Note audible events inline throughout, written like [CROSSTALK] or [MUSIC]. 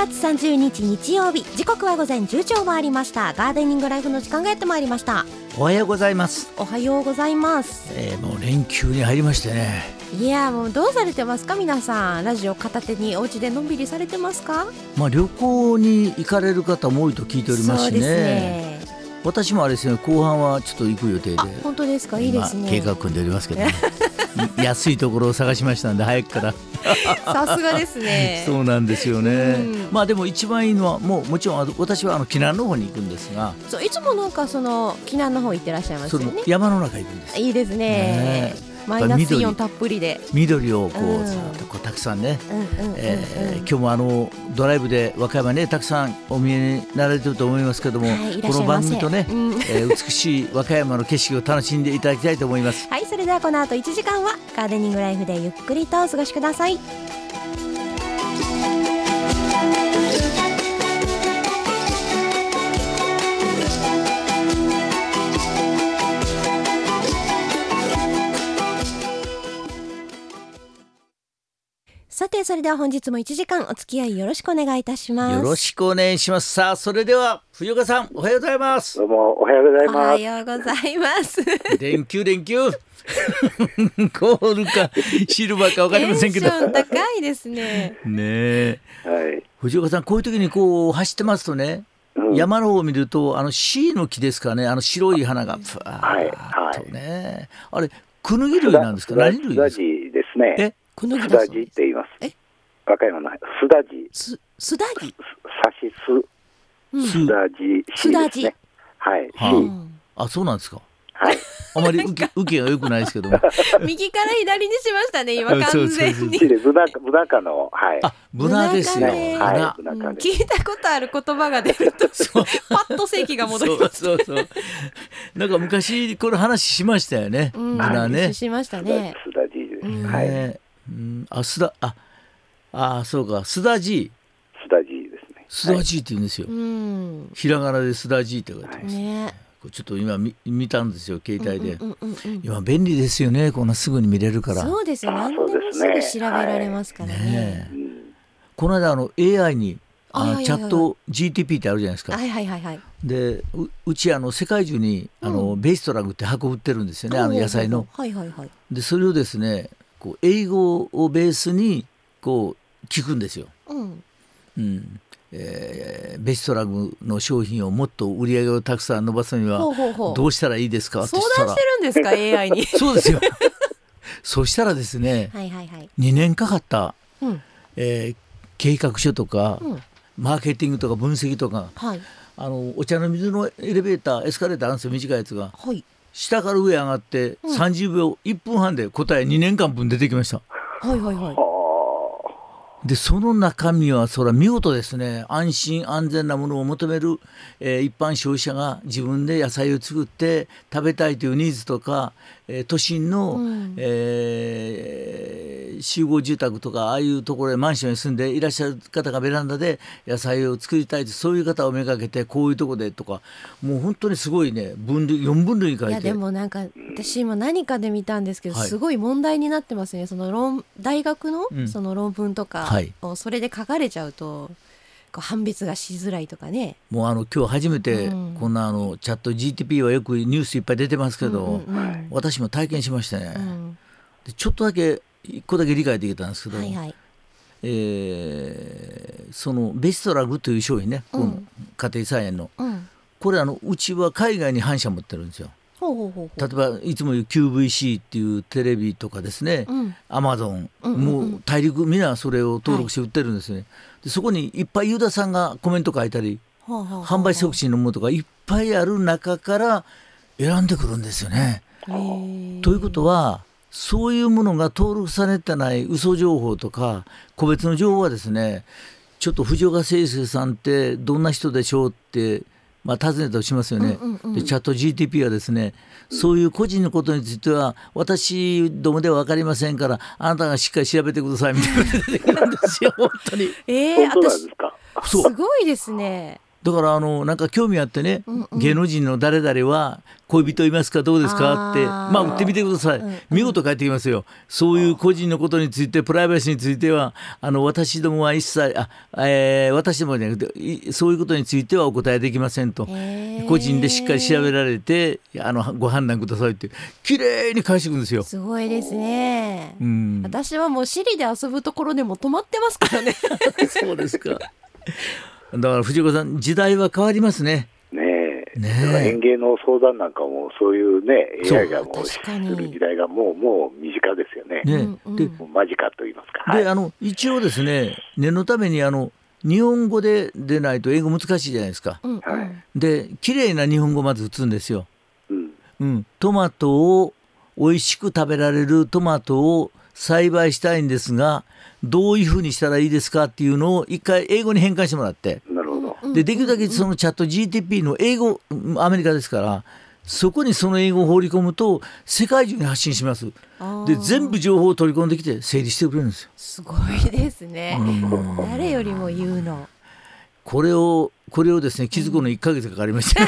月30日日曜日時刻は午前10時を回りました。ガーデニングライフの時間がやってまいりました。おはようございます、おはようございます。えー、もう連休に入りましてね。いやもうどうされてますか？皆さんラジオ片手にお家でのんびりされてますか？まあ旅行に行かれる方も多いと聞いておりますしね。ね。私もあれですね後半はちょっと行く予定で。あ本当ですか？いいですね。今計画組んでおりますけど、ね、[LAUGHS] 安いところを探しましたんで早くから。[LAUGHS] さすがですね。[LAUGHS] そうなんですよね、うん。まあでも一番いいのはもうもちろん私はあの避難の方に行くんですが。そういつもなんかその避難の方行ってらっしゃいますよね。山の中行くんですいいですね。ねマイナス緑イオンたっぷりで緑をこうずっとこうたくさんね、今日もあのドライブで和歌山ねたくさんお見えになられてると思いますけども、はいこの番組とね、うん。えー美しい和歌山の景色を楽しんでいただきたいと思います。はいそれではこの後1時間はガーデニングライフでゆっくりとお過ごしくださいそれでは本日も1時間お付き合いよろしくお願いいたします。よろしくお願いします。さあそれでは藤岡さんおはようございます。どうもおはようございおはます。ようございます。連休連休ゴールかシルバーかわかりませんけど。テンション高いですね。ねえ。はい。藤岡さんこういう時にこう走ってますとね、うん。山の方を見るとあのシイの木ですかねあの白い花がふわはいーっとね、あれクヌギ類なんですか？何類ですか？じですね。えこのすだそうです。て言います。え？和歌山のすだじ、すすだぎさしす、うん。すすだじ、すだじ。はい。はあそうなんですか？はい。あまり受け受けが良くないですけども。[LAUGHS] 右から左にしましたね今完全そうに。ブナブナ科のはい。あブナですね。は花い。聞いたことある言葉が出ると [LAUGHS] そう。パッと正規が戻りそうます。そうそうなんか昔これ話しましたよね、うん。ブナねしましたね。はい。ねうん、あすだああそうか。すだじすだじですね。すだじって言うんですよ、うん。ひらがなですだじって書いてます、ね。ちょっと今見見たんですよ携帯で、うんうんうんうん今便利ですよねこんなすぐに見れるから。そうですよ。あ何でもすすぐね調べられますからね。ねえ。うん。この間あの AI にあのはいはいはいはい。チャット GTP ってあるじゃないですか、はいはいはいはい。でううちあの世界中にあの、うベイストラグって箱売ってるんですよねあの野菜の。はいはいはい。でそれをですねこう英語をベースにこう聞くんですよ。うん。うん。えーベストラグの商品をもっと売り上げをたくさん伸ばすにはどうしたらいいですか？って相談してるんですか？AI に。[LAUGHS] そうですよ。そしたらですねはいはいはい。2年かかった、うん。えー計画書とか、うん。マーケティングとか分析とかはい。あのお茶の水のエレベーターエスカレーターあるんですよ短いやつが。はい下から上上がってうん。30秒、1分半で答え2年間分出てきました。はいはいはい。はでその中身はそれは見事ですね。安心安全なものを求める、えー一般消費者が自分で野菜を作って食べたいというニーズとか、えー都心の、うん。えー集合住宅とかああいうところでマンションに住んでいらっしゃる方がベランダで野菜を作りたいとそういう方をめがけてこういうとこでとかもう本当にすごいね分類4分類に書いて。いやでもなんか私今何かで見たんですけど、はい。すごい問題になってますね。その論大学のうん。その論文とかはい。をそれで書かれちゃうとこう判別がしづらいとかね。もうあの今日初めてうん。こんなあのチャット GTP はよくニュースいっぱい出てますけど、私も体験しましてね、うん。でちょっとだけ一個だけ理解できたんですけど、はいはい。えーそのベストラグという商品ね、うん。家庭菜園の。うん。これあのうちは海外に反社持ってるんですよ。例えばいつも言う QVC っていうテレビとかですね、うん。アマゾンもう大陸みんなそれを登録して売ってるんですね、でそこにいっぱいユダさんがコメント書いたりほうほうほうほう販売促進のものとかいっぱいある中から選んでくるんですよね。ということはそういうものが登録されてない嘘情報とか個別の情報はですねちょっと藤岡誠介さんってどんな人でしょうって、まあ、尋ねたとしますよね。うんうんうんでチャット GTP はですねそういう個人のことについては私どもでは分かりませんからあなたがしっかり調べてくださいみたいなことが出てくるんですよ本当に。えー、本当なん私ですか？そうすごいですねだからあのなんか興味あってね、うんうん芸能人の誰々は恋人いますか？どうですか？ってまあ打ってみてください、うんうん見事返ってきますよそういう個人のことについてプライバシーについてはあの私どもは一切あ、えー私どもじゃなくていそういうことについてはお答えできませんと。個人でしっかり調べられてあのご判断くださいって綺麗に返してくるんですよ。すごいですね。うん、私はもうシリで遊ぶところでも止まってますからね。[LAUGHS] そうですか。だから藤岡さん時代は変わりますね。ねえ。ね園芸の相談なんかも、そういうね、AI がもう、する時代がもう、もう身近ですよね。ね、でもう間近と言いますか。はいであの一応ですね念のためにあの日本語で出ないと英語難しいじゃないですか。うんうんはいで綺麗な日本語まず打つんですよ。うん。うん、トマトを美味しく食べられるトマトを栽培したいんですがどういうふうにしたらいいですかっていうのを一回英語に変換してもらってなるほど。でできるだけそのチャット GTP の英語アメリカですからそこにその英語を放り込むと世界中に発信しますで全部情報を取り込んできて整理してくれるんですよ。すごいですね。うん誰よりも言うの。これをこれをですね気づくの1ヶ月かかりました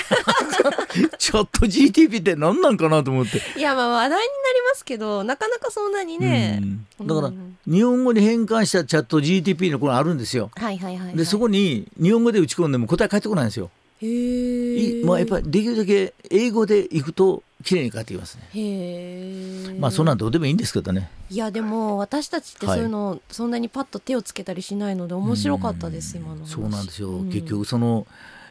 ちょっと GTP って何なんかなと思って、いやまあ話題になりますけど、なかなかそんなにね。うん。だからうん。日本語に変換したチャット GTP のこれあるんですよ。はいはいはいはい。でそこに日本語で打ち込んでも答え返ってこないんですよ、へまあ、やっぱりできるだけ英語でいくと綺麗に返ってきますね。へえ。まあそんなんどうでもいいんですけどね。いやでも私たちってそういうの、そんなにパッと手をつけたりしないので面白かったです今の話。そうなんですよ、うん。結局その、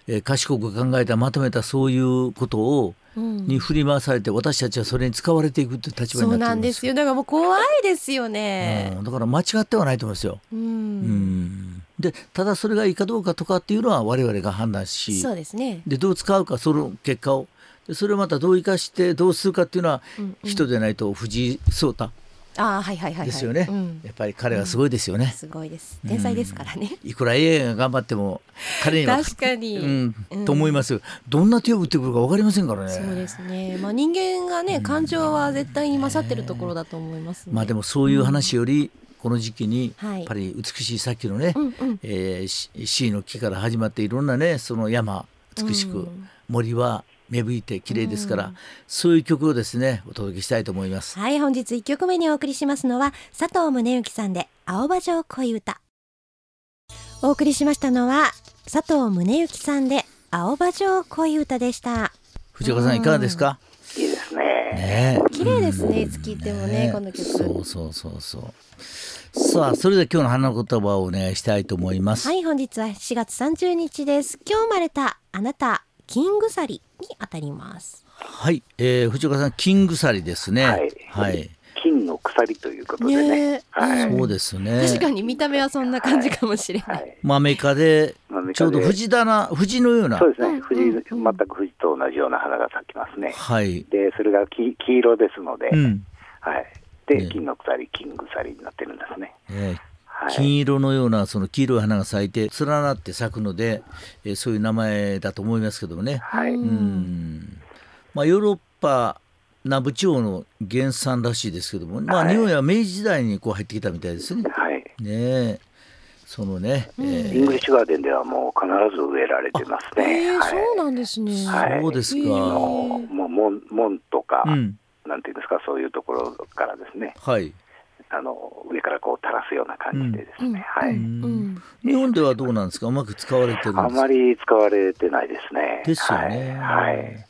えー賢く考えたまとめたそういうことをうん。に振り回されて私たちはそれに使われていくっていう立場そうになってるんでよなんですすよ。だからもう怖いですよね。うん。だから間違ってはないと思いますよ、うん、うん。でただそれがいいかどうかとかっていうのは我々が判断しそうですね。でどう使うかその結果を。でそれをまたどう生かしてどうするかっていうのは人でないと藤井聡太ああはいはいはいはい。ですよね、うん。やっぱり彼はすごいですよね、すごいです。天才ですからね、いくら AI が頑張っても彼には確かに、うんうん。と思います。よどんな手を打ってくるか分かりませんからね。そうですね。まあ人間がね感情は絶対に勝ってるところだと思いますねまあでもそういう話よりこの時期にはい。やっぱり美しいさっきのね、うんうん。えー、し C の木から始まっていろんなねその山美しく、うん。森は芽吹いて綺麗ですから、うん。そういう曲をですねお届けしたいと思います。はい本日一曲目にお送りしますのは佐藤宗之さんで青葉城恋歌。お送りしましたのは佐藤宗之さんで青葉城恋歌でした。藤岡さんいかがですか、いいですね。ねえ。綺麗ですねいつ聴いてもねこの曲。そうそうそうそう。さあそれでは今日の花言葉をお願いしたいと思います、はい本日は4月30日です。今日生まれたあなた金鎖に当たりますはい、えー、藤岡さん金鎖ですねはいはい、金の鎖ということでねね。えはい。うんそうですね確かに見た目はそんな感じかもしれない、はい。豆科で豆科でちょうど藤棚藤のようなそうですね。うん藤、うん全く藤と同じような花が咲きますね。はい、で、それが黄黄色ですので、うんはい。で、ね金の鎖、金鎖になってるんですね。えーはい。金色のようなその黄色い花が咲いて連なって咲くので、えーそういう名前だと思いますけどもね、はい。うん。うんまあ、ヨーロッパ南部地方の原産らしいですけども、まあ、はい。日本や明治時代にこう入ってきたみたいですね。はい。ねえ。そのね、えー。イングリッシュガーデンではもう必ず植えられてますえね。ー、はい。そうなんですね、はい。そうですか、へーもうもう門門とか、うん。なんていうんですか、そういうところからですね、はい、あの上からこう垂らすような感じでですね、はい。日本ではどうなんですか？うまく使われてるんですか？あまり使われてないですね。ですよね。はい。はい。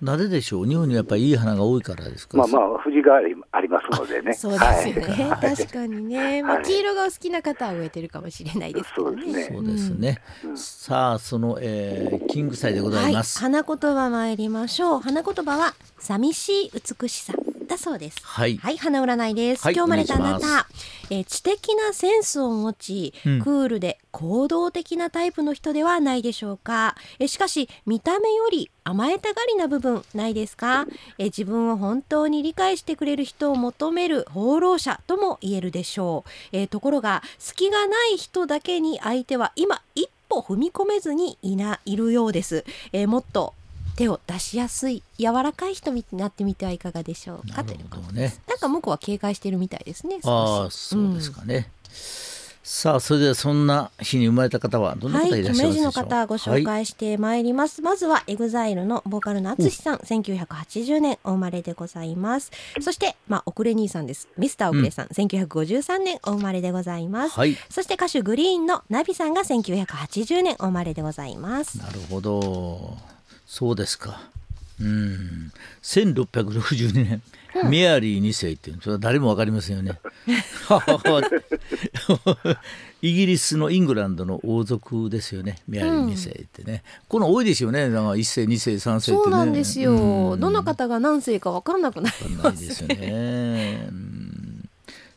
なぜでしょう？日本にやっぱりいい花が多いからですか？まあまあ、藤がありありますのでね。そうですよね、はい。[LAUGHS] 確かにね、まあ、はい黄色がお好きな方は植えてるかもしれないですけどね。そうですね。そうですね、うん。さあその、えー、キング祭でございます、はい、花言葉参りましょう。花言葉は寂しい美しさだそうですはいはい、花占いです。はい今日生まれたあなたえー知的なセンスを持ち、うんクールで行動的なタイプの人ではないでしょうか。えーしかし見た目より甘えたがりな部分ないですか？えー自分を本当に理解してくれる人を求める放浪者とも言えるでしょう。えーところが隙がない人だけに相手は今一歩踏み込めずにいないるようです。えーもっと手を出しやすい柔らかい人になってみてはいかがでしょうかということほどねなんか向こうは警戒してるみたいですね。ああそうですかね、さあそれではそんな日に生まれた方はどんなはい、方いらっしゃいますでしょう？方ご紹介してまいります、まずは EXILE のボーカルの淳さん、1980年お生まれでございます。そしてまあオクレ兄さんです。ミスター遅れさん、1953年お生まれでございます、はい。そして歌手 GReeeeNの naviさんが1980年お生まれでございます。なるほどそうですか。うん。1662年、メアリー2世っていうそれは誰もわかりませんよね。[LAUGHS] イギリスのイングランドの王族ですよね。メアリー2世ってね、この多いですよね。だから1世2世3世ってね。そうなんですよ、うん。どの方が何世か分かんなくなりなますいですよね。うん。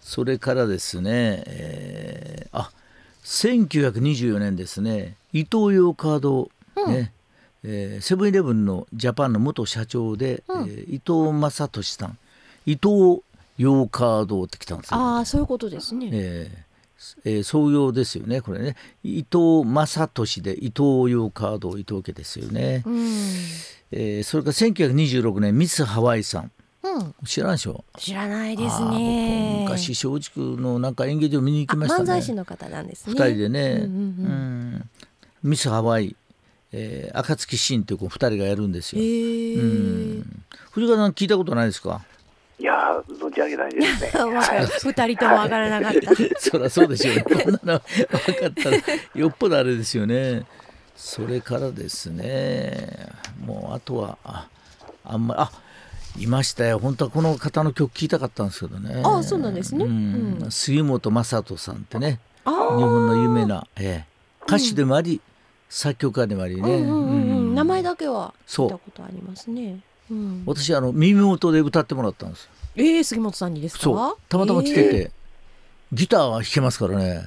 それからですね、えーあ1924年ですね。イトーヨーカード、ねえーセブンイレブンのジャパンの元社長で、えー伊藤正俊さん。伊藤ヨーカードって来たんですよ。ああそういうことですね、えーえー創業ですよねこれね。伊藤正俊で伊藤ヨーカード伊藤家ですよね、うん。えーそれから1926年ミスハワイさん。うん。知らんでしょ？知らないですね。昔松竹のなんか演芸場見に行きましたあ漫ね才師の方なんですね。二人でね、うんうんうん。うん。ミスハワイ、えー、暁シーンっていうこう二人がやるんですへよ、えうん。藤川さん聞いたことないですか？いやー、存じ上げないですね。[LAUGHS] 二人ともわからなかった。[LAUGHS] そりゃそうでしょうね。こんなの分かったらよっぽどあれですよね。それからですねもうあとはああんまりあいましたよ。本当はこの方の曲聞きたかったんですけどね。あそうなんですね。うん。うん。杉本正人さんってねあ日本の有名な、ええ。歌手でもあり、作曲家でもありね、うんうんうんうん。うん名前だけは聞いたことありますね。うん、私あの耳元で歌ってもらったんです。えー、杉本さんにですか？そう。たまたま来てえー。て、ギターは弾けますからね、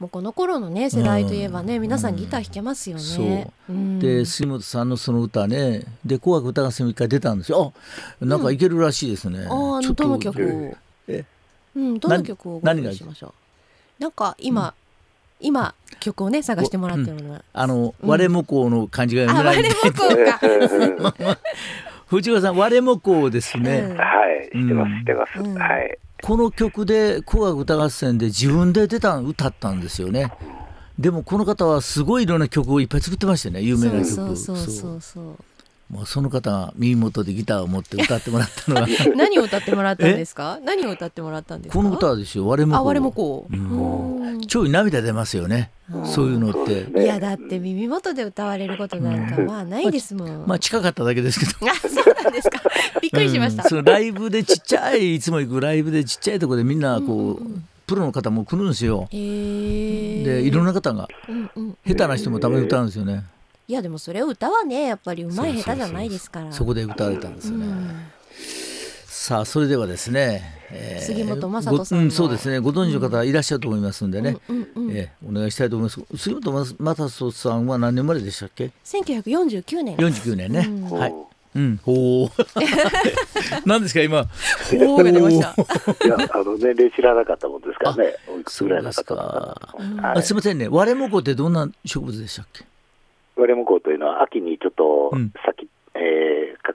もうこの頃のね世代といえばね、うん。皆さんギター弾けますよね。そう。うん。で杉本さんのその歌ねで「紅白歌合戦」も一回出たんですよ。あなんかいけるらしいですね、ああちょっとどの曲を？えうんどの曲をご何がしましょう？なんか今、今曲をね探してもらってるのは、あの、うん。我もこうの漢字が読めないもこうか。[LAUGHS] 藤川さん我もこうですね、うん。はい、知ってます、うん知ってます。うん。はい。この曲で「紅白歌合戦」で自分で出た歌ったんですよね。でもこの方はすごいいろんな曲をいっぱい作ってましたよね。有名な曲。そうそうそうそそうう。そう。もうその方が耳元でギターを持って歌ってもらったのは [LAUGHS] 何を歌ってもらったんですか？何を歌ってもらったんですか？この歌ですよ「我もこう」もこう。うんうんちょい涙出ますよねそういうのっていやだって耳元で歌われることなんかまあないですもん。まあ近かっただけですけどあそうなんですか。びっくりしました。うんそのライブでちっちゃいいつも行くライブでちっちゃいところでみんなこう、プロの方も来るんですよへえ。でいろんな方がうんうん。下手な人もたまに歌うんですよねいやでもそれ歌はねやっぱり上手い下手じゃないですから。そこで歌われたんですよね、うん。さあそれではですね、えー杉本雅人さんうんそうですね。ご存知の方いらっしゃると思いますんでね、うんうんうん。えーお願いしたいと思います。杉本雅人さんは何年生まれでしたっけ？1949年。49年ね、うん。はい。う。ん。ほう。[LAUGHS] 何ですか今？おおが出ました。いや、あの、年齢知らなかったもんですからね。あすみませんね。割れもこってどんな植物でしたっけ？我もこうというのは秋にちょっとうん。先、えーか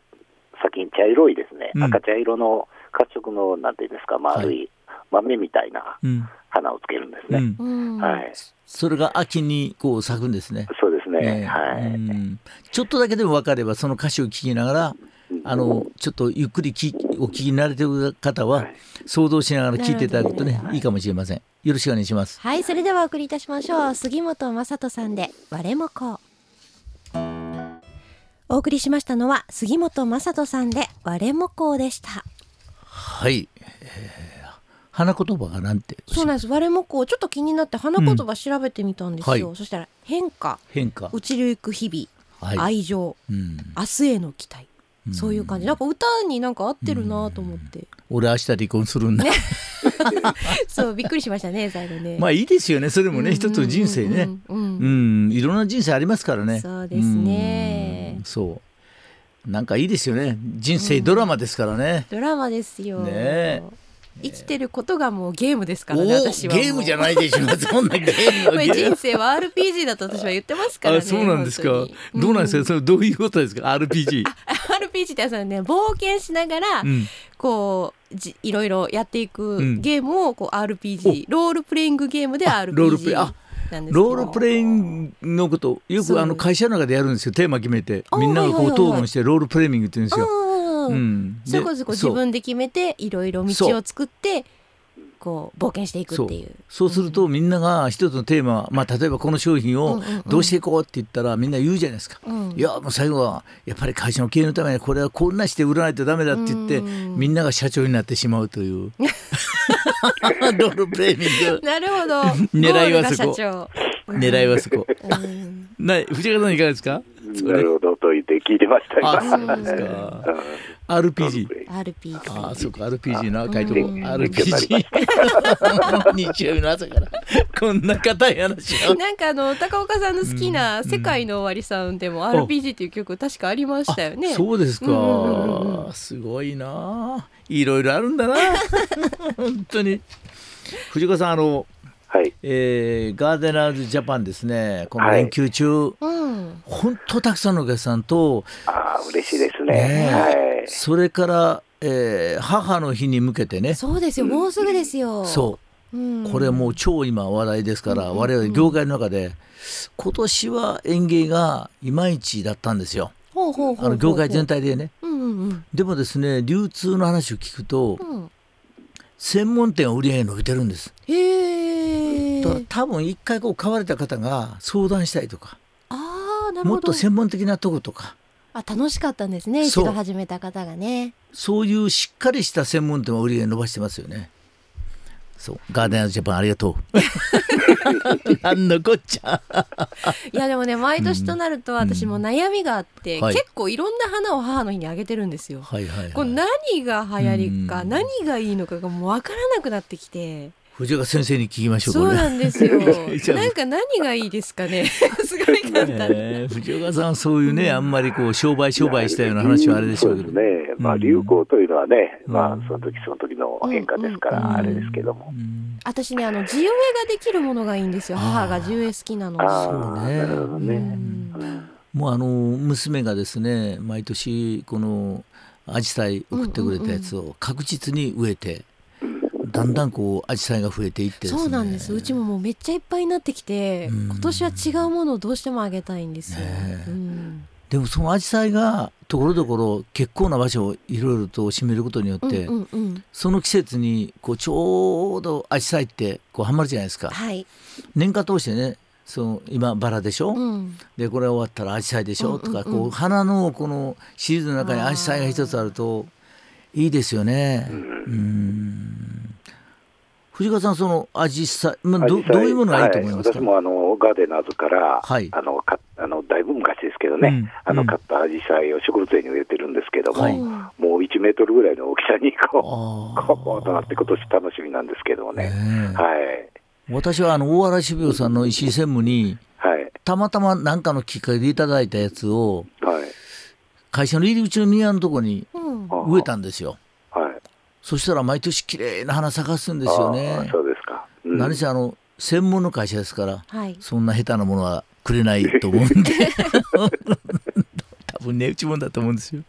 先に茶色いですね、うん。赤茶色の褐色のなんていうんですか、丸い豆みたいなうん、花をつけるんですね。うん、うん。はい、それが秋にこう咲くんですね。そうですね。ねはい。うん。ちょっとだけでも分かればその歌詞を聞きながらあのちょっとゆっくりきお聞きになれてる方は想像しながら聞いていただくとねいいかもしれません。よろしくお願いします。はいそれではお送りいたしましょう。杉本雅人さんで我もこうお送りしましたのは杉本雅人さんで我もこうでした。はい、えー花言葉がなんて？そうなんです。我もこうちょっと気になって花言葉調べてみたんですよ、うんそしたら変化。変化。移りゆく日々、はい、愛情。うん、明日への期待そういう感じ。なんか歌になんか合ってるなと思って、俺明日離婚するんだ、[LAUGHS] そうびっくりしましたね最後ね。まあいいですよねそれもね、うん一つの人生ね。うんうんいろんな人生ありますからね。そうですね。うんそう。なんかいいですよね。人生ドラマですからね、ドラマですよ、ね。え生きてることがもうゲームですかおらね私はゲームじゃないでしょ。[LAUGHS] そんなゲーム人生は RPG だと私は言ってますからねあそうなんですか、どうなんですか、それどういうことですか？RPG、RPG ってそれね冒険しながら、うん。こうじいろいろやっていくうんゲームをこう RPG ロールプレイングゲームであロールプレイ RPG ロールプレイングのことよくあの会社の中でやるんですよ。テーマ決めて。あみんながこう討論してロールプレイングって言うんですよ。うん。うん。それこそこ自分で決めていろいろ道を作ってこう冒険していくっていう。そう。するとみんなが一つのテーマ、まあ、例えばこの商品をうんうんうん。どうしていこうって言ったらみんな言うじゃないですか。うん。いやもう最後はやっぱり会社の経営のためにこれはこんなして売らないとダメだって言ってうんみんなが社長になってしまうという。ロールプレイングなるほど。[LAUGHS] 狙いはそこ。狙いはそこ。うん。な藤川さんいかがですか？なるほどと言って聞いてました。あ今そうですか。うん RPG。RPG ああそうか RPG の赤いとこう。ん。RPG [LAUGHS] 日曜日の朝から。こんな硬い話を。なんかあの高岡さんの好きな「世界の終わりさん」でも RPG っていう曲確かありましたよね。そうですか、すごいな。いろいろあるんだな。[LAUGHS] 本当に。藤川さんあの、はい。えーガーデナーズジャパンですね。このはい連休中、うん、本当たくさんのお客さんと、ああ嬉しいですね。ねえ。はい。それから、えー母の日に向けてね。そうですよ。もうすぐですよ。そう。うん、これもう超今話題ですから、我々業界の中で今年は園芸がいまいちだったんですよ。ほうほうほうほう。あの業界全体でね。うんうんうん。でもですね流通の話を聞くとうん専門店は売り上げ伸びてるんです。へえ多分一回こう買われた方が相談したりとか。ああなるほど。もっと専門的なとことか。あ楽しかったんですね。一度始めた方がね。そういうしっかりした専門店は売り上げ伸ばしてますよねそう。ガーデナーズジャパンありがとう。なんのこっちゃ。いやでもね毎年となると私も悩みがあって、はい。結構いろんな花を母の日にあげてるんですよ。はいはい、これはい、何が流行りかうん。何がいいのかがもう分からなくなってきて藤岡先生に聞きましょうそうなんですよ。[LAUGHS] じゃあ。なんか何がいいですかね。[LAUGHS] すごい簡単ねえ。藤岡さんはそういうねあんまりこう商売商売したような話はあれでしょうけど。ね、まあ、うん。流行というのはね、うん。まあ、その時その時の変化ですから、うん。あれですけども、うん。私ねあの地植えができるものがいいんですよ。母が地植え好きなの。そうね。あなるほね、ん。もうあの娘がですね毎年このアジサイ送ってくれたやつを確実に植えて、だんだんこうアジサイが増えていってですね。そうなんです。うちももうめっちゃいっぱいになってきてうん。今年は違うものをどうしてもあげたいんですよ、ねえ。うん。でもそのアジサイがところどころ結構な場所をいろいろと占めることによって、うんうんうん。その季節にこうちょうどアジサイってこうはまるじゃないですか。はい、年間通してねその今バラでしょ、うん、でこれ終わったらアジサイでしょ、うんうんうん。とかこう花のこのシリーズの中にアジサイが一つあるといいですよね。うん藤川さんそのアジサイ、まあ、どどういうものがいいと思いますか、はい、私もあのガーデナーズから、はい。あのかあのだいぶ昔ですけどね、うん。あうん。の買ったアジサイを植物園に植えてるんですけども、もう1メートルぐらいの大きさにこあう、こうとなって、今年楽しみなんですけどもね、はい、私はあの大原種苗さんの石井専務にはい、たまたま何かのきっかけでいただいたやつをはい、会社の入り口の庭のとこにうん植えたんですよ。はい、そしたら毎年綺麗な花咲かすんですよあねー。そうですか。うん何せあの専門の会社ですからはいそんな下手なものはくれないと思うんで [LAUGHS] 多分値打ちもんだと思うんですよ。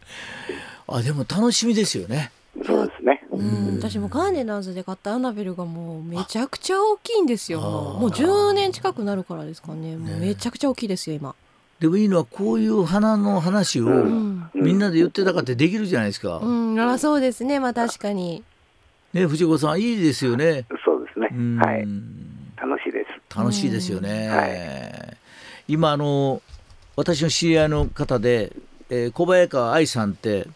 あでも楽しみですよね。そうですね。うん、うん私もガーデナーズで買ったアナベルがもうめちゃくちゃ大きいんですよあもうーもう10年近くなるからですかねもうねめちゃくちゃ大きいですよ今、でもいいのはこういう花の話をううん。うんみんなで言ってたかってできるじゃないですか。うん、あそうですね。まあ確かに。ね藤子さんいいですよね。そうですね。うん。はい、楽しいです。楽しいですよね。うん。は今あの私の知り合いの方で、えー小早川愛さんって、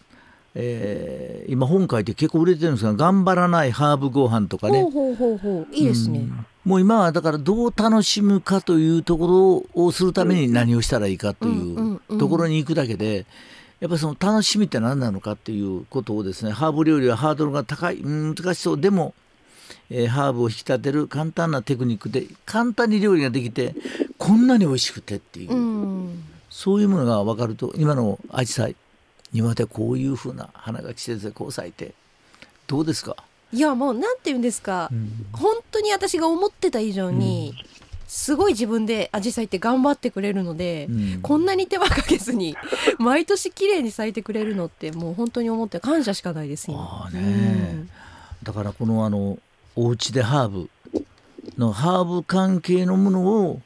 えー今本書いて結構売れてるんですが「頑張らないハーブご飯とかね。ほうほうほうほう。いいですね、うんもう今はだからどう楽しむかというところをするために何をしたらいいかといううんところに行くだけでやっぱりその楽しみって何なのかっていうことをですねハーブ料理はハードルが高いうん難しそう。でも、えーハーブを引き立てる簡単なテクニックで簡単に料理ができてこんなに美味しくてっていう、うん。そういうものが分かると今のアジサイ庭でこういうふうな花が季節でこう咲いてどうですか、いやもうなんて言うんですか、うん。本当に私が思ってた以上にすごい自分でアジサイって頑張ってくれるので、うん。こんなに手間かけずに [LAUGHS] 毎年綺麗に咲いてくれるのってもう本当に思って感謝しかないです今。ああねだからこのあのお家でハーブのハーブ関係のものを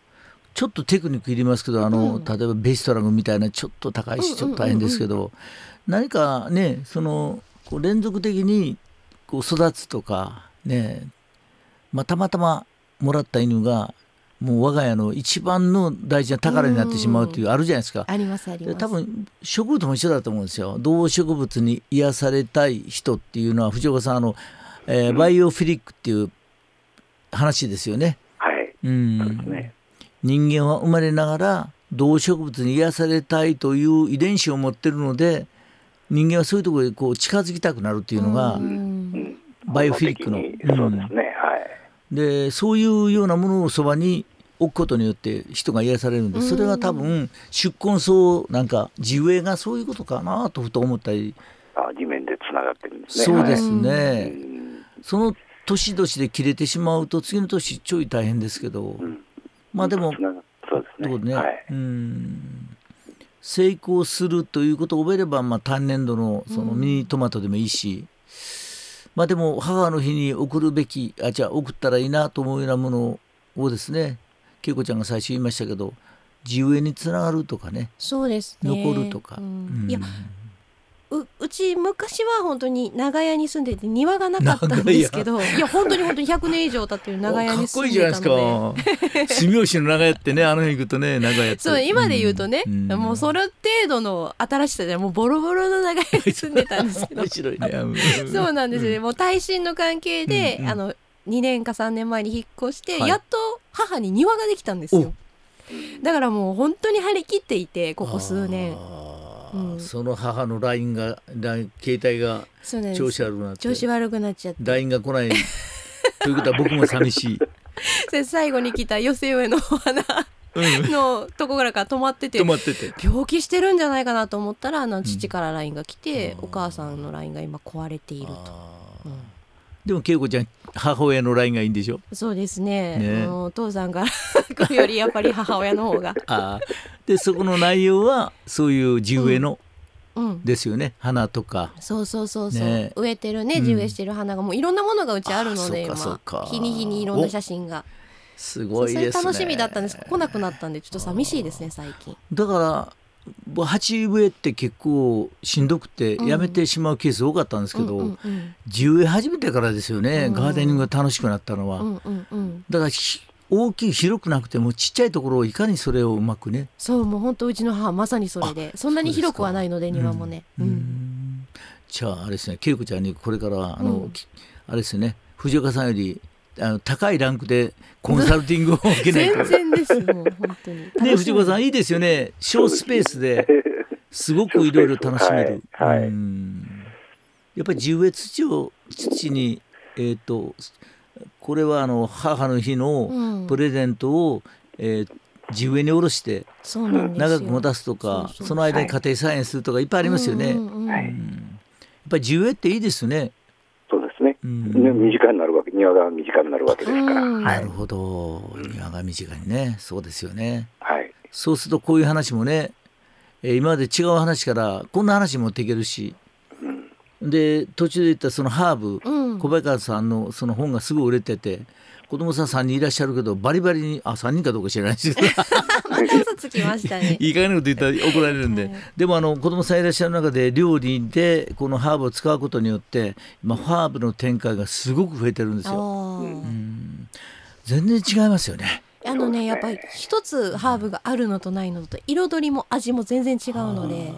ちょっとテクニックいりますけどあの、うん。例えばベイストラムみたいなちょっと高いしちょっと大変ですけど、何かねそのこう連続的にこう育つとかね、まあ、たまたまもらった犬がもう我が家の一番の大事な宝になってしまうっていうあるじゃないですか。ありますありますで多分植物も一緒だと思うんですよ動植物に癒されたい人っていうのは藤岡さんあの、えーバイオフィリックっていう話ですよね。はい。うんね。人間は生まれながら動植物に癒されたいという遺伝子を持ってるので人間はそういうところにこう近づきたくなるっていうのがうんうん。バイオフィリックのそうですね。はい。でそういうようなものをそばに置くことによって人が癒されるんでそれが多分宿根草なんか地植えがそういうことかなとふと思ったりあ、地面でつながってるんですね。そうですはいね、うんその年々で切れてしまうと次の年ちょい大変ですけど、んまあでもそうですね。どうね、はい。うん成功するということを覚えれば、まあ、単年度のそのミニトマトでもいいし、まあでも母の日に送るべきあじゃあ送ったらいいなと思うようなものをですね恵子ちゃんが最初言いましたけど地植えにつながるとかね。そうですね。残るとか、うん。うん。いやううち昔は本当に長屋に住んでて庭がなかったんですけどいや本当に本当に100年以上経ってる長屋かにっこいいじゃ住んでないですたのでか。[LAUGHS] 住吉の長屋ってねあの辺行くとね長屋って。そう今で言うとね、ん。もうそれ程度の新しさでもうボロボロの長屋に住んでたんですけど。[LAUGHS] 面白いね。うん。そうなんですよね、もう耐震の関係で、うんうん。あの2年か3年前に引っ越して、はい。やっと母に庭ができたんですよ。だからもう本当に張り切っていてここ数年うん。その母の LINE が LINE 携帯が調子悪くなって。調子悪くなっちゃって。LINE が来ない。ということは僕も寂しい、[LAUGHS] で最後に来た寄せ植えのお花。うん、のところから止まってて止まってて。病気してるんじゃないかなと思ったらあの父から LINE が来て、うんお母さんの LINE が今壊れていると、うんでも恵子ちゃん母親の LINE がいいんでしょ？そうですね。ね。お父さんから来るよりやっぱり母親の方が、あーでそこの内容はそういう地植えの、うん、ですよね。花とか。そうそうそうそう、ね。植えてるねうん。地植えしてる花が。もういろんなものがうちあるので今。日に日にいろんな写真が。すごいそですね。れ楽しみだったんです。来なくなったんでちょっと寂しいですね最近。だから鉢植えって結構しんどくてやめてしまうケース多かったんですけど、地植え始めてからですよね、うんガーデニングが楽しくなったのは、だからひ大きい広くなくてもちっちゃいところをいかにそれをうまくね。そうもう本当うちの母まさにそれで。そんなに広くはないので庭もね、じゃああれですね恵子ちゃんにこれからあの、うん。きあれですよね藤岡さんよりあの高いランクでコンサルティングを受けないと全然ですもう本当に。ね藤岡さんいいですよね。小スペースですごくいろいろ楽しめる、はいはい。うん。やっぱり地植え土を土にえっ、とこれはあの母の日のうん。プレゼントを、えー地植えに下ろして長く持たすとかその間に家庭菜園するとかいっぱいありますよね。やっぱり地植えっていいですね。そうですね。うん。ね短になるわけ、庭が短くなるわけですから。ないる。ほど庭が短いねそうですよね。はい。そうするとこういう話もね、えー今まで違う話からこんな話持っていけるしうん。で途中で言ったそのハーブ、うん小早川さんのその本がすぐ売れてて子供さん3人いらっしゃるけどバリバリにあ3人かどうか知らないですけど。また嘘つきましたね。[LAUGHS] いい加減なこと言ったら怒られるんで、はい。でもあの子供さんいらっしゃる中で料理でこのハーブを使うことによって今ハーブの展開がすごく増えてるんですあよ。ー。うん。全然違いますよね。あのねやっぱり一つハーブがあるのとないのと彩りも味も全然違うので。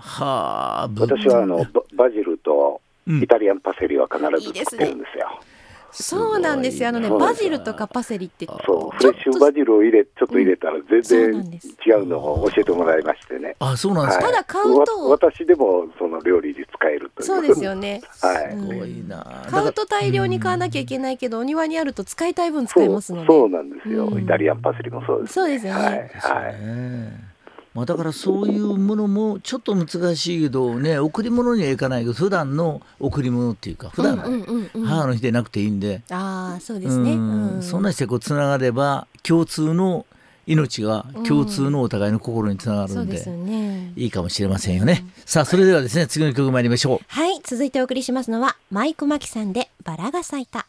ハーブ。私はあのババジルとうんイタリアンパセリは必ずいいですね使ってるんですよ。そうなんですよあのねそうなんですバジルとかパセリってそう、フちょっとレッシュバジルを入れちょっと入れたら全然違うのを教えてもらいましてね。あそうなんですか、ただ買うとわ私でもその料理に使えるという。そうですよね。[LAUGHS] はい。うん。すごいな。買うと大量に買わなきゃいけないけどお庭にあると使いたい分使えますので。そうなんですよ、うん。イタリアンパセリもそうです、そうですよね。はい。まあ、だからそういうものもちょっと難しいけどね贈り物にはいかないけど普段の贈り物っていうか普段うんうんうんうん母の日でなくていいんで、ああそうですね。うんうんそんなしてこうつながれば共通の命が共通のお互いの心につながるんで,、そうですよね。いいかもしれませんよね。さあそれではですね次の曲参りましょう。はい続いてお送りしますのはマイクマキさんでバラが咲いた。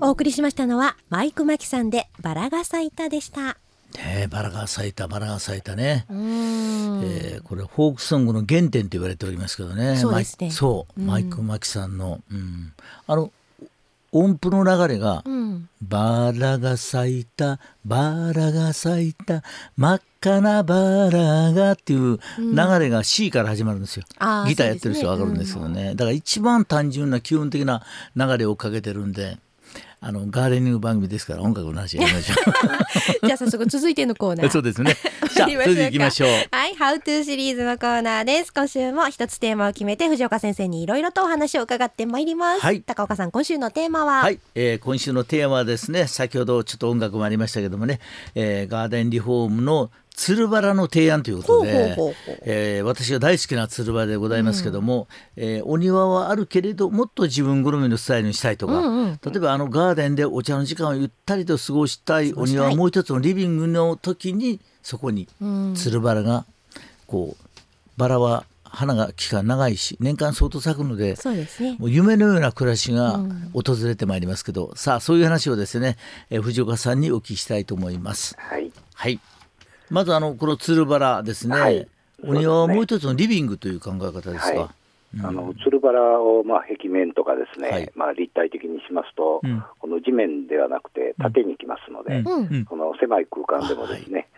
お送りしましたのはマイクマキさんでバラが咲いたでした。ねえバラが咲いたバラが咲いたね。えーこれフォークソングの原点と言われておりますけどね。そうね。マイそう、うん。マイク・マキさんの、うん、あの音符の流れがうん「バラが咲いたバラが咲いた真っ赤なバラが」っていう流れが C から始まるんですよ。あーギターやってる人は分かるんですけどね。だから一番単純な基本的な流れをかけてるんであのガーデニング番組ですから音楽の話やりましょ [LAUGHS] じゃあ早速続いてのコーナうー。そうですね [LAUGHS] じゃあそれでいきましょうはい、How to シリーズのコーナーです。今週も一つテーマを決めて藤岡先生にいろいろとお話を伺ってまいります。はい高岡さん、今週のテーマは？はい、えー今週のテーマはですね先ほどちょっと音楽もありましたけどもね、えーガーデンリフォームのつるバラの提案ということでえー私が大好きなつるバラでございますけども、えーお庭はあるけれどもっと自分好みのスタイルにしたいとか、うんうん例えばあのガーデンでお茶の時間をゆったりと過ごしたいお庭はもう一つのリビングの時にそこにうんつるバラがこうバラは花が期間長いし年間相当咲くのでそうですね。もう夢のような暮らしがうん訪れてまいりますけど、さあそういう話をですね、えー藤岡さんにお聞きしたいと思います。はい。はい。まずあのこのつるバラですね。はい。お庭はもう一つのリビングという考え方ですか？はい。あのつるバラをまあ壁面とかですね、はい。まあ立体的にしますと、うん。この地面ではなくて縦に来ますので、うん。この狭い空間でもですね、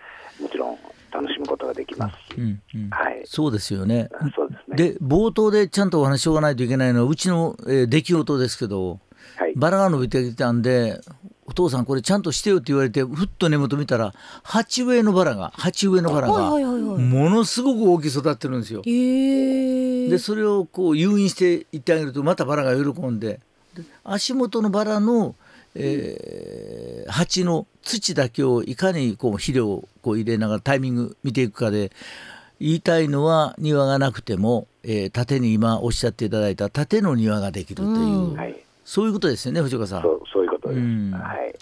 もちろん楽しむことができますし、うん。うん。はい。そうですよね。そうですね。で冒頭でちゃんとお話しおかないといけないのはうちの、えー出来事ですけどはい。バラが伸びてきたんでお父さんこれちゃんとしてよって言われてふっと根元見たら鉢植えのバラが鉢植えのバラがものすごく大きく育ってるんですよ。でそれをこう誘引していってあげるとまたバラが喜んでで足元のバラの、えー鉢の土だけをいかにこう肥料をこう入れながらタイミング見ていくかで言いたいのは庭がなくても、えー縦に今おっしゃっていただいた縦の庭ができるという、うんはい。そういうことですよね藤岡さんそ。うことです。うん。はい。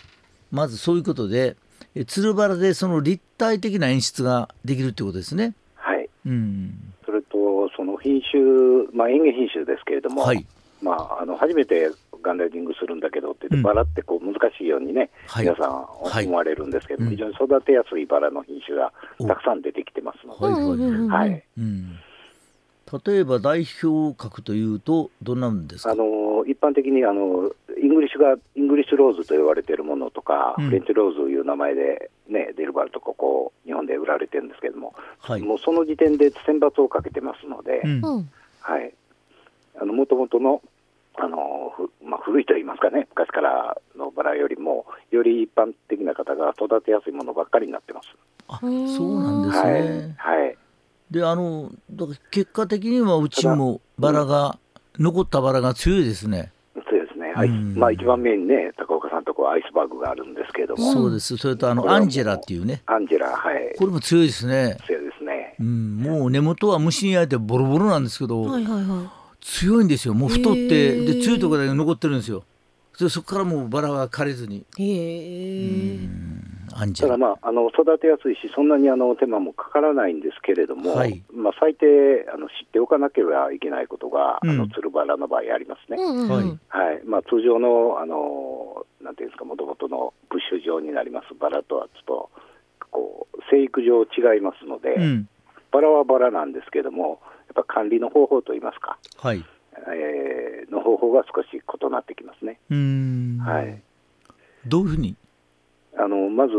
まずそういうことでえつるバラでその立体的な演出ができるってことですね。はい。うん、それと、その品種、まあ、園芸品種ですけれども、はい。まあ、あの初めてガンダリングするんだけどって言って、うん。バラってこう難しいようにね、はい。皆さんはい。思われるんですけども、うん。非常に育てやすいバラの品種がたくさん出てきてますので、例えば代表格というとどんなんですか？あの一般的にあのイングリッシュがイングリッシュローズと言われているものとか、うんフレンチローズという名前で、ね、デルバルとかこう日本で売られてるんですけども、はい、もうその時点で選抜をかけてますので、うんうん。はい、あの元々のあのふまあ、古いと言いますかね、昔からのバラよりも、より一般的な方が育てやすいものばっかりになってます。あそうなんですはいね。はいであのだから結果的にはうちもバラが、残ったバラが強いですね。そうですね、アイスうん。まあ、一番目にね、高岡さんとこはアイスバーグがあるんですけれども、そうです。それとあのアンジェラっていうね。アンジェラ、はい、これも強いですね。強いですね。うん、もう根元は虫に焼いてボロボロなんですけど、はいはいは強いんですよ。もう太ってで強いところだけ残ってるんですよ。でそこからもうバラが枯れずに、い。へえ。アンジェラただ、まあ、あの育てやすいし、そんなにあの手間もかからないんですけれども、はい。まあ、最低あの知っておかなければいけないことが、うん。あのつるバラの場合ありますね。うんうんうん。はい。はい。まあ、通常のあのなんていうんですか、もともとのブッシュ状になりますバラとはちょっとこう生育上違いますので、うん。バラはバラなんですけども、やっぱ管理の方法といいますか、はい。えーの方法が少し異なってきますね。うーん。はい、どういうふうにあのまず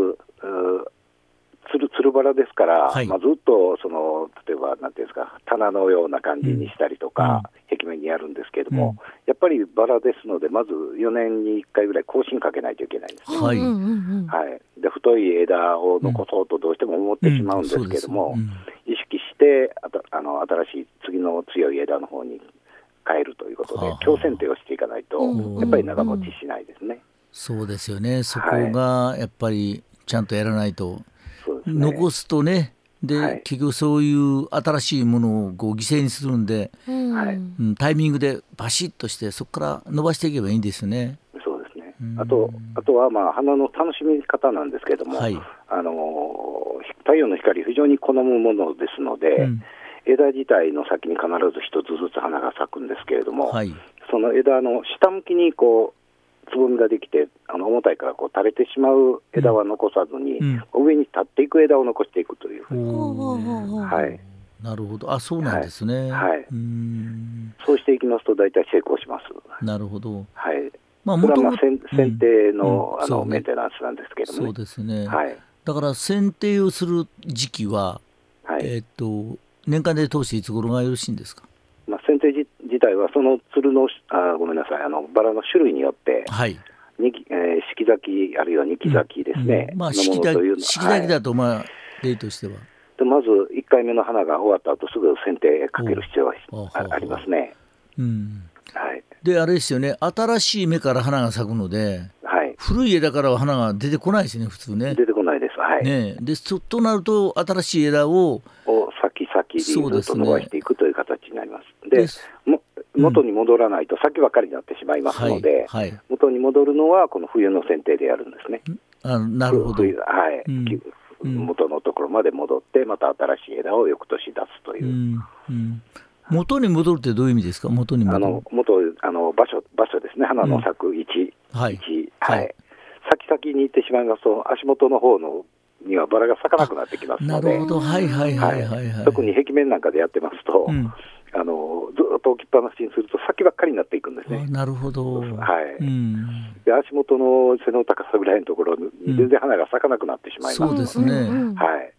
つるつるバラですから、はい。まあ、ずっとその例えばなんていうんですか棚のような感じにしたりとか、壁面にやるんですけれども、うん。やっぱりバラですのでまず4年に1回ぐらい更新かけないといけないんですね。はい。うんうんうん。はい、で太い枝を残そうとどうしても思ってしまうんですけれども、うん。意識してあたあの新しい次の強い枝の方に変えるということではあ、強剪定をしていかないと、うん。やっぱり長持ちしないですね。そうですよね。そこがやっぱりちゃんとやらないと、そうですね。残すとねで、はい。結局そういう新しいものをこう犠牲にするんで、うんタイミングでバシッとしてそこから伸ばしていけばいいんですよね。そうですね。うん。あと、あとは、まあ、花の楽しみ方なんですけれども、はい。あのー太陽の光を非常に好むものですので、うん。枝自体の先に必ず一つずつ花が咲くんですけれども、はい。その枝の下向きにこうつぼみができて、あの重たいからこう垂れてしまう枝は残さずに、うん。上に立っていく枝を残していくという、おほうほうほうほう。ーはい。なるほど。あそうなんですね。はい。はいうそうしていきますと、大体成功します。なるほど。はい、まあそれはまあ元剪剪定の,、あのうん。そうね。メンテナンスなんですけれどもそうね。ですね。はい。だから剪定をする時期は、はい。えーっと年間で通していつ頃がよろしいんですか？体はその鶴のあごめんなさい。あのバラの種類によってはい。二期、えー、四季咲きあるいは二期咲きですね、うん。まあの四季咲きだはいとまあ例としては。でまず1回目の花が終わった後すぐ剪定かける必要はあありますね。うん。はい。であれですよね。新しい芽から花が咲くのではい、古い枝からは花が出てこないですね普通ね。出てこないです、はい。ねでそとなると新しい枝をを先々にずっと伸ばしていくという形になります。でです。も元に戻らないと先ばっかりになってしまいますはいので、はい元に戻るのはこの冬の剪定でやるんですね。あなるほど。冬はい、うん。元のところまで戻って、また新しい枝を翌年出すという。う、んうん、元に戻るってどういう意味ですか？元に戻る。あの元あの場所場所ですね、花の咲く位置、はい。位置。ははい。い、先々に行ってしまいますと、足元の方のにはバラが咲かなくなってきますので。なるほ、ど。はいはいはいはい。はい、特に壁面なんかでやってますと、うんあのずっと置きっぱなしにすると、先ばっかりになっていくんですね。あなるほど。はい。うん、で足元の背の高さぐらいのところにうん。全然花が咲かなくなってしまいます。そうですね。んはい。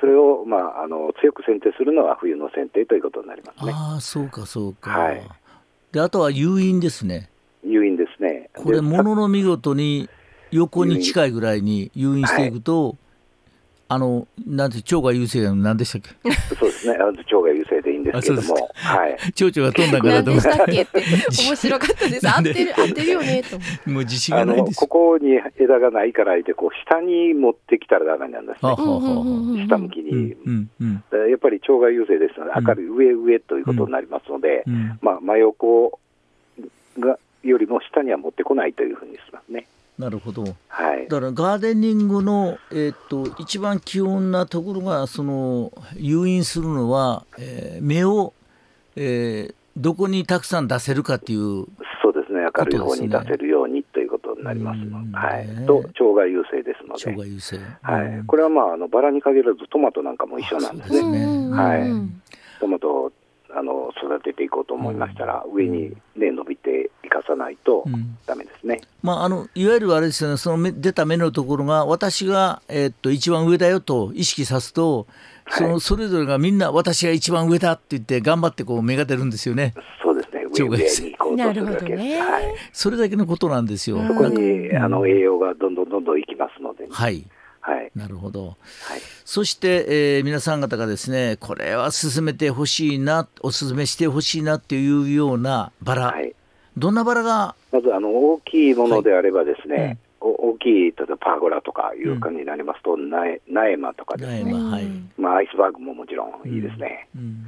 それを、まあ、あの強く剪定するのは冬の剪定ということになりますね。ああそうかそうか、はい。であとは誘引ですね。誘引ですね。これでものの見事に横に近いぐらいに誘引していくと、あのなんて蝶が優勢なの何でしたっけ？そうですね。あの蝶が優勢んですけれどあそうも、はい。蝶々が飛んだからと思っ何でしたっけって面白かったです。合ってる合ってるよねともう自信がないんですよ。ここに枝がないからいて、こう下に持ってきたらダメなんですね。下向きに。うんうんうんでやっぱり蝶が優勢ですので、うん明るい上上ということになりますので、うんまあ真横がよりも下には持ってこないというふうにしますね。なるほど。はい。だからガーデニングの、えー、と一番基本なところがその誘引するのは、えー芽を、えーどこにたくさん出せるかっていうそうですね。明るい方に出せるようにということになりますのうんはいね。と蝶が優勢ですの腸がで。優勢。はい、うんこれはまああのバラに限らずトマトなんかも一緒なんですね。すねはいトマトをあの育てていこうと思いましたら、上に根伸びて生かさないとうんダメですね。まあ、あのいわゆるあれですよねその芽出た芽のところが私が、えーっと一番上だよと意識さすとそのそれぞれがみんな私が一番上だって言って頑張ってこう芽が出るんですよねそうですね。上に行こうとするわけです。なるほどねはい。それだけのことなんですよ。うんそこにうんあの栄養がどんどんどんどんいきますので、ね、はいはい。なるほど。はい。そして、えー皆さん方がですねこれは進めてほしいなお勧めしてほしいなっていうようなバラ、はい。どんなバラが？まずあの大きいものであればですね、はい。うんお大きい例えばパーゴラとかいう感じになります。と、苗苗間とかですね、はいうん。まあ、アイスバーグももちろんいいですね。うん。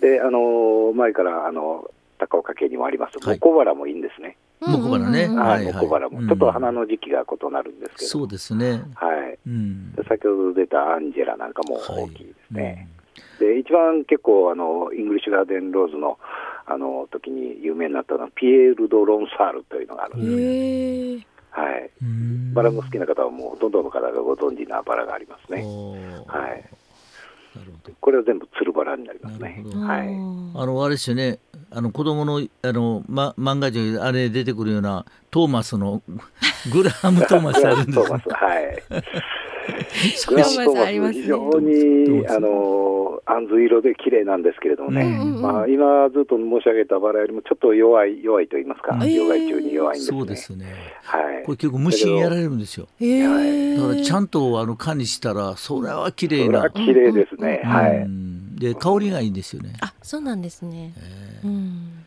で、あの前からあの高岡家にもあります、はい。モコバラもいいんですね。モコバラね。はい、はい。モコバラも、うん。ちょっと花の時期が異なるんですけど、そうですね、はい。うん。で先ほど出たアンジェラなんかもはい大きいですね。で、一番結構あの、イングリッシュガーデンローズのあの時に有名になったのは、ピエール・ド・ロンサールというのがあるんです。はい。うん。バラの好きな方はもうほとんどの方がご存知なバラがありますね。はいこれは全部つるバラになりますねなるほ。どはい。あのあれですよねあの子供のあの、ま、漫画中にあれ出てくるようなトーマスのグラハム・トーマスあるんですね [LAUGHS] トーマス、はい。そグれラストーマスありますね非常にあのあんず色で綺麗なんですけれどもね、うんうんうんまあ、今ずっと申し上げたバラよりもちょっと弱い弱いと言いますか、うん病害虫に弱いんですね。そうですねはい。これ結構虫にやられるんですよ。だからちゃんとあの管理したらそれは綺麗なそれは、綺麗ですね。うんはい。うんで香りがいいんですよねあ、そうなんですね。えうん。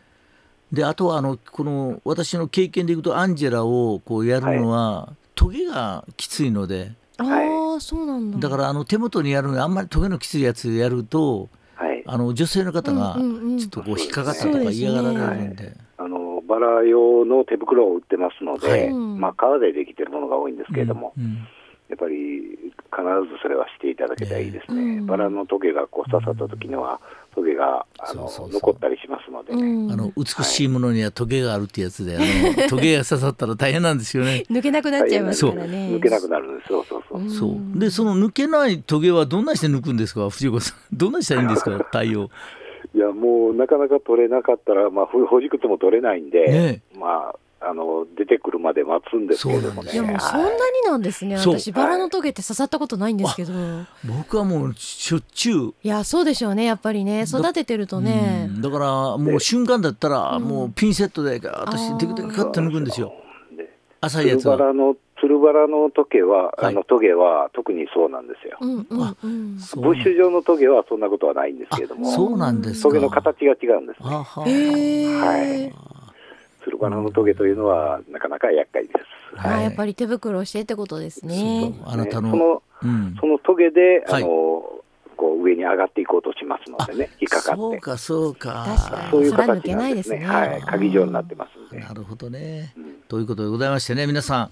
であとはあのこの私の経験でいくとアンジェラをこうやるのは、トゲがきついのであはい。あ、あそうなんだ。だからあの手元にやるのにあんまりトゲのきついやつやるとはい。あの女性の方がうんうんうん。ちょっとこう引っかかったとか嫌がられるんで。あのバラ用の手袋を売ってますので、はい。まあ、革でできてるものが多いんですけれども、うんやっぱり必ずそれはしていただけたらいいですね、うん。バラのトゲがこう刺さった時には、トゲがあのそうそうそう。残ったりしますので。ね、うん。あの美しいものにはトゲがあるってやつで、あの [LAUGHS] トゲが刺さったら大変なんですよね。抜けなくなっちゃいますからね。抜けなくなるんです、そうそうそう。うん。そう。でその抜けないトゲはどんなして抜くんですか藤子さん。どんなしたらいいんですか [LAUGHS] 対応？いや、もうなかなか取れなかったら、まあ、ほほじくつも取れないんで、ね。まあ、あの出てくるまで待つんですけれどもね。いやもうそんなになんですね。私バラのトゲって刺さったことないんですけど。僕はもうしょっちゅう。いやそうでしょうね。やっぱりね。育ててるとね。うん。だからもう瞬間だったらうんもうピンセットでガー。ッとしてテクテクカッと抜くんですよ。で浅いやつは。つるバラの、つるバラのトゲは、はい。あのトゲは特にそうなんですよ。うんうんうん。そうブッシュ状のトゲはそんなことはないんですけれども、そうなんですか。トゲの形が違うんですね。あは。はいつるバラのトゲというのはなかなか厄介です。あはい。やっぱり手袋をしてってことですね。そうあなたのねそのうん。そのトゲで、はい。あのこう上に上がっていこうとしますのでね、引っかかって、そうかそうか。確かに。そういう形なんで。すね。けないですね。はい、鍵状になってますんで。なるほどね。うん。ということでございましてね皆さん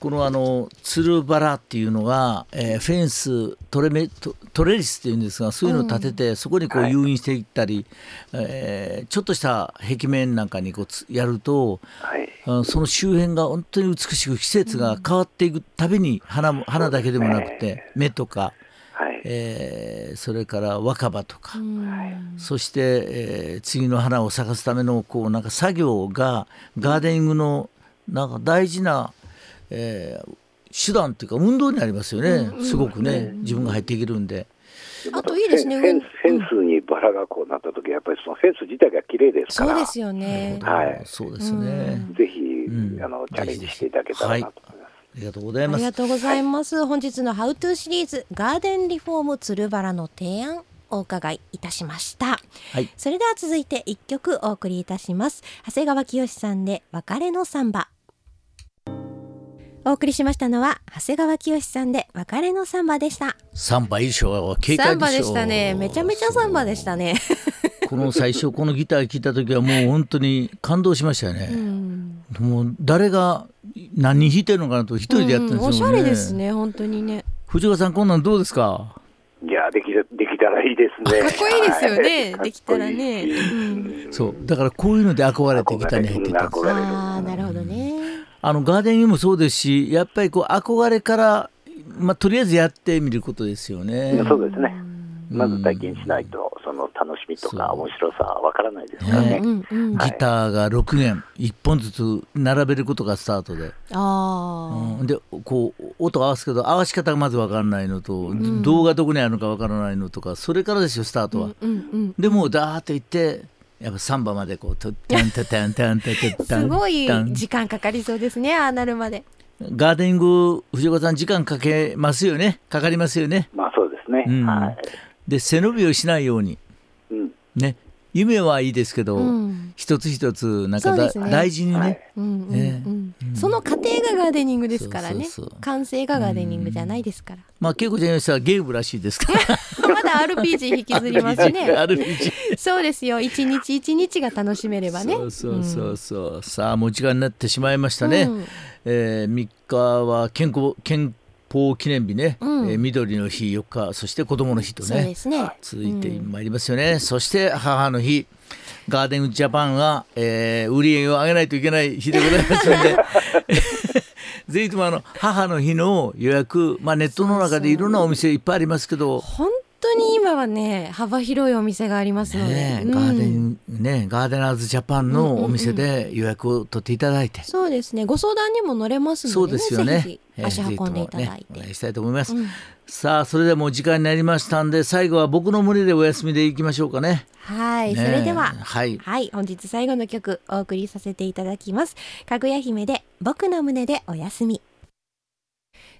このあのつるバラっていうのが、えーフェンストレメトトレリスっていうんですがそういうのを立てて、そこにこうはい。誘引していったり、えーちょっとした壁面なんかにこうつやるとはい、あその周辺が本当に美しく季節が変わっていくたびに花も花だけでもなくて目とか、はい、えーそれから若葉とか、うんそして、えー次の花を咲かすためのこうなんか作業がガーデニングのなんか大事な、えー手段っていうか運動になりますよね、うんすごくね。自分が入っていけるんで。あといいですね。フェンスフェンスにバラがこうなった時やっぱりそのフェンス自体が綺麗ですから、そうですよね。はい。そうですね、うん。ぜひ、うん。あのチャレンジしていただけたらなと思います。ありがとうございあます。りがとうございます、本日のハウトゥーシリーズガーデンリフォームつるバラの提案お伺いいたしました。はい。それでは続いて一曲お送りいたします。長谷川清さんで別れのサンバお送りしましたのは長谷川清さんで別れのサンバでした。サンバ衣装は軽快でしょサンバでしたね。めちゃめちゃサンバでしたね。[LAUGHS] この最初このギター聴いた時はもう本当に [LAUGHS] 感動しましたようね、ん。もう誰が何人弾いてるのかなと一人でやってるんですよね、うんおしゃれですね本当にね。藤川さんこんなんどうですか？いやできるできたらいいですね。かっこいいですよね。はい。できたらね。うんそう。だからこういうので憧れてギターに入っていったんですああなるほど。ねあのガーデニングもそうですしやっぱりこう憧れから、まあ、とりあえずやってみることですよね。そうですね。うん。まず体験しないと、その楽しみとか面白さはわからないですからね。うんうんはい。ギターが6弦1本ずつ並べることがスタートで、あうん。でこう音合わすけど合わし方がまず分からないのと、ん。動画どこにあるのか分からないのとかそれからですよスターあトは。うんうんでもうダーッといってやっぱサンバまでこうとタンタタンタンタタタンすごい時間かかりそうですねああなるまで。ガーデニング藤岡さん時間かけますよね。かかりますよね。まあそうですね。うん。はい。で背伸びをしないように。うん。ね。夢はいいですけど、うん。一つ一つなんかね。大事にね、はい。うんうんうん。ねその過程がガーデニングですからね。完成がガーデニングじゃないですから。まあ恵子ちゃんにしたらゲームらしいですから。まだ RPG 引きずりますね。[LAUGHS] RPG そうですよ。一日一日が楽しめればね。そうそうそうそう、さあもう時間になってしまいましたね、うん。えー、3日は健康健康記念日ね、うん。えー緑の日4日そして子供の日とね。すね。続いてまいりますよね、そして母の日ガーデンジャパンは、えー売り上げを上げないといけない日でございますので。[LAUGHS] ぜひともあの母の日の予約、まあ、ネットの中でいろんなお店いっぱいありますけど。本当に今はね幅広いお店がありますので、うん。ねガーデンねガーデナーズジャパンのお店で予約を取っていただいて、そうですね。ご相談にも乗れますそうので,、ね、ですよね。ぜひ足運んでいただいえーぜひともねおて、願いしたいと思います、うん。さあそれではもう時間になりましたんで最後は僕の無理でお休みでいきましょうかね。はい、ねそれでははい。はい本日最後の曲お送りさせていただきます。かぐや姫で僕の胸でお休み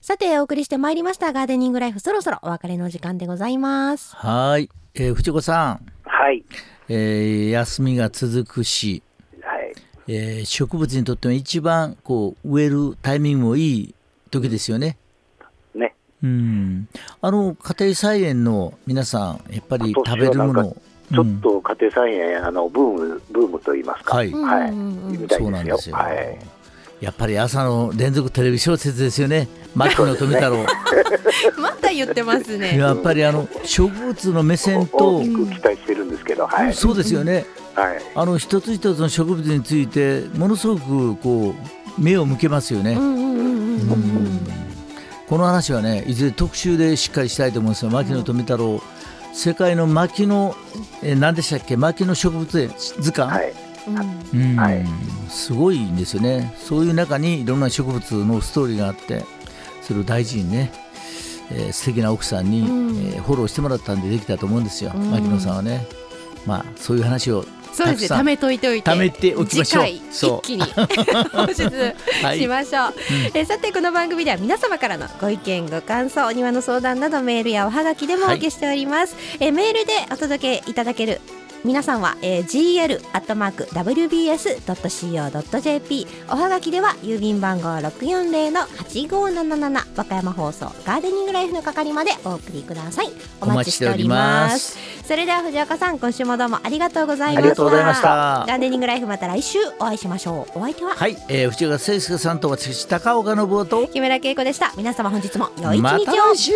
さてお送りしてまいりましたガーデニングライフそろそろお別れの時間でございます。はい、えー、藤子さん、はい。えー休みが続くし、はい。えー植物にとっても一番こう植えるタイミングもいい時ですよね。ね。うん、あの家庭菜園の皆さんやっぱり食べるものちょっと家庭菜園、あのブーム、ブームと言いますか、はい。はい、うんうんうんみたいそうなんですよ、はい、やっぱり朝の連続テレビ小説ですよね。牧野富太郎、[LAUGHS] また言ってますね。やっぱりあの植物の目線と大きく期待してるんですけど、はい、そうですよね。はい、あの一つ一つの植物についてものすごくこう目を向けますよね、うんうんうんうん。うん。この話はねいずれ特集でしっかりしたいと思うんですよ。牧野富太郎。世界の牧野えー何でしたっけ？牧野植物園。図鑑、はい、うん。うんはい。すごいんですよね。そういう中にいろんな植物のストーリーがあってそれを大事にね、えー素敵な奥さんに、うん。えーフォローしてもらったんでできたと思うんですよ、うん。牧野さんはね。まあそういう話をそうですね。たくさん貯めといておいて。貯めておきましょう。一気に。放 [LAUGHS] 出は [LAUGHS] いしましょう、えーさてこの番組では皆様からのご意見ご感想お庭の相談などメールやおはがきでもお受けしております、えーメールでお届けいただける皆さんは、えー、gl アットマーク wbs ドット co ドット jp おはがきでは郵便番号六四零の八五七七和歌山放送ガーデニングライフの係までお送りください。お待ちしております。それでは藤岡さん今週もどうもありがとうございました。ありがとうございました。ガーデニングライフまた来週お会いしましょう。お相手は？はい、えー、藤岡誠介さんと私高岡信夫と木村恵子でした。皆様本日も良い一ま日を。た来週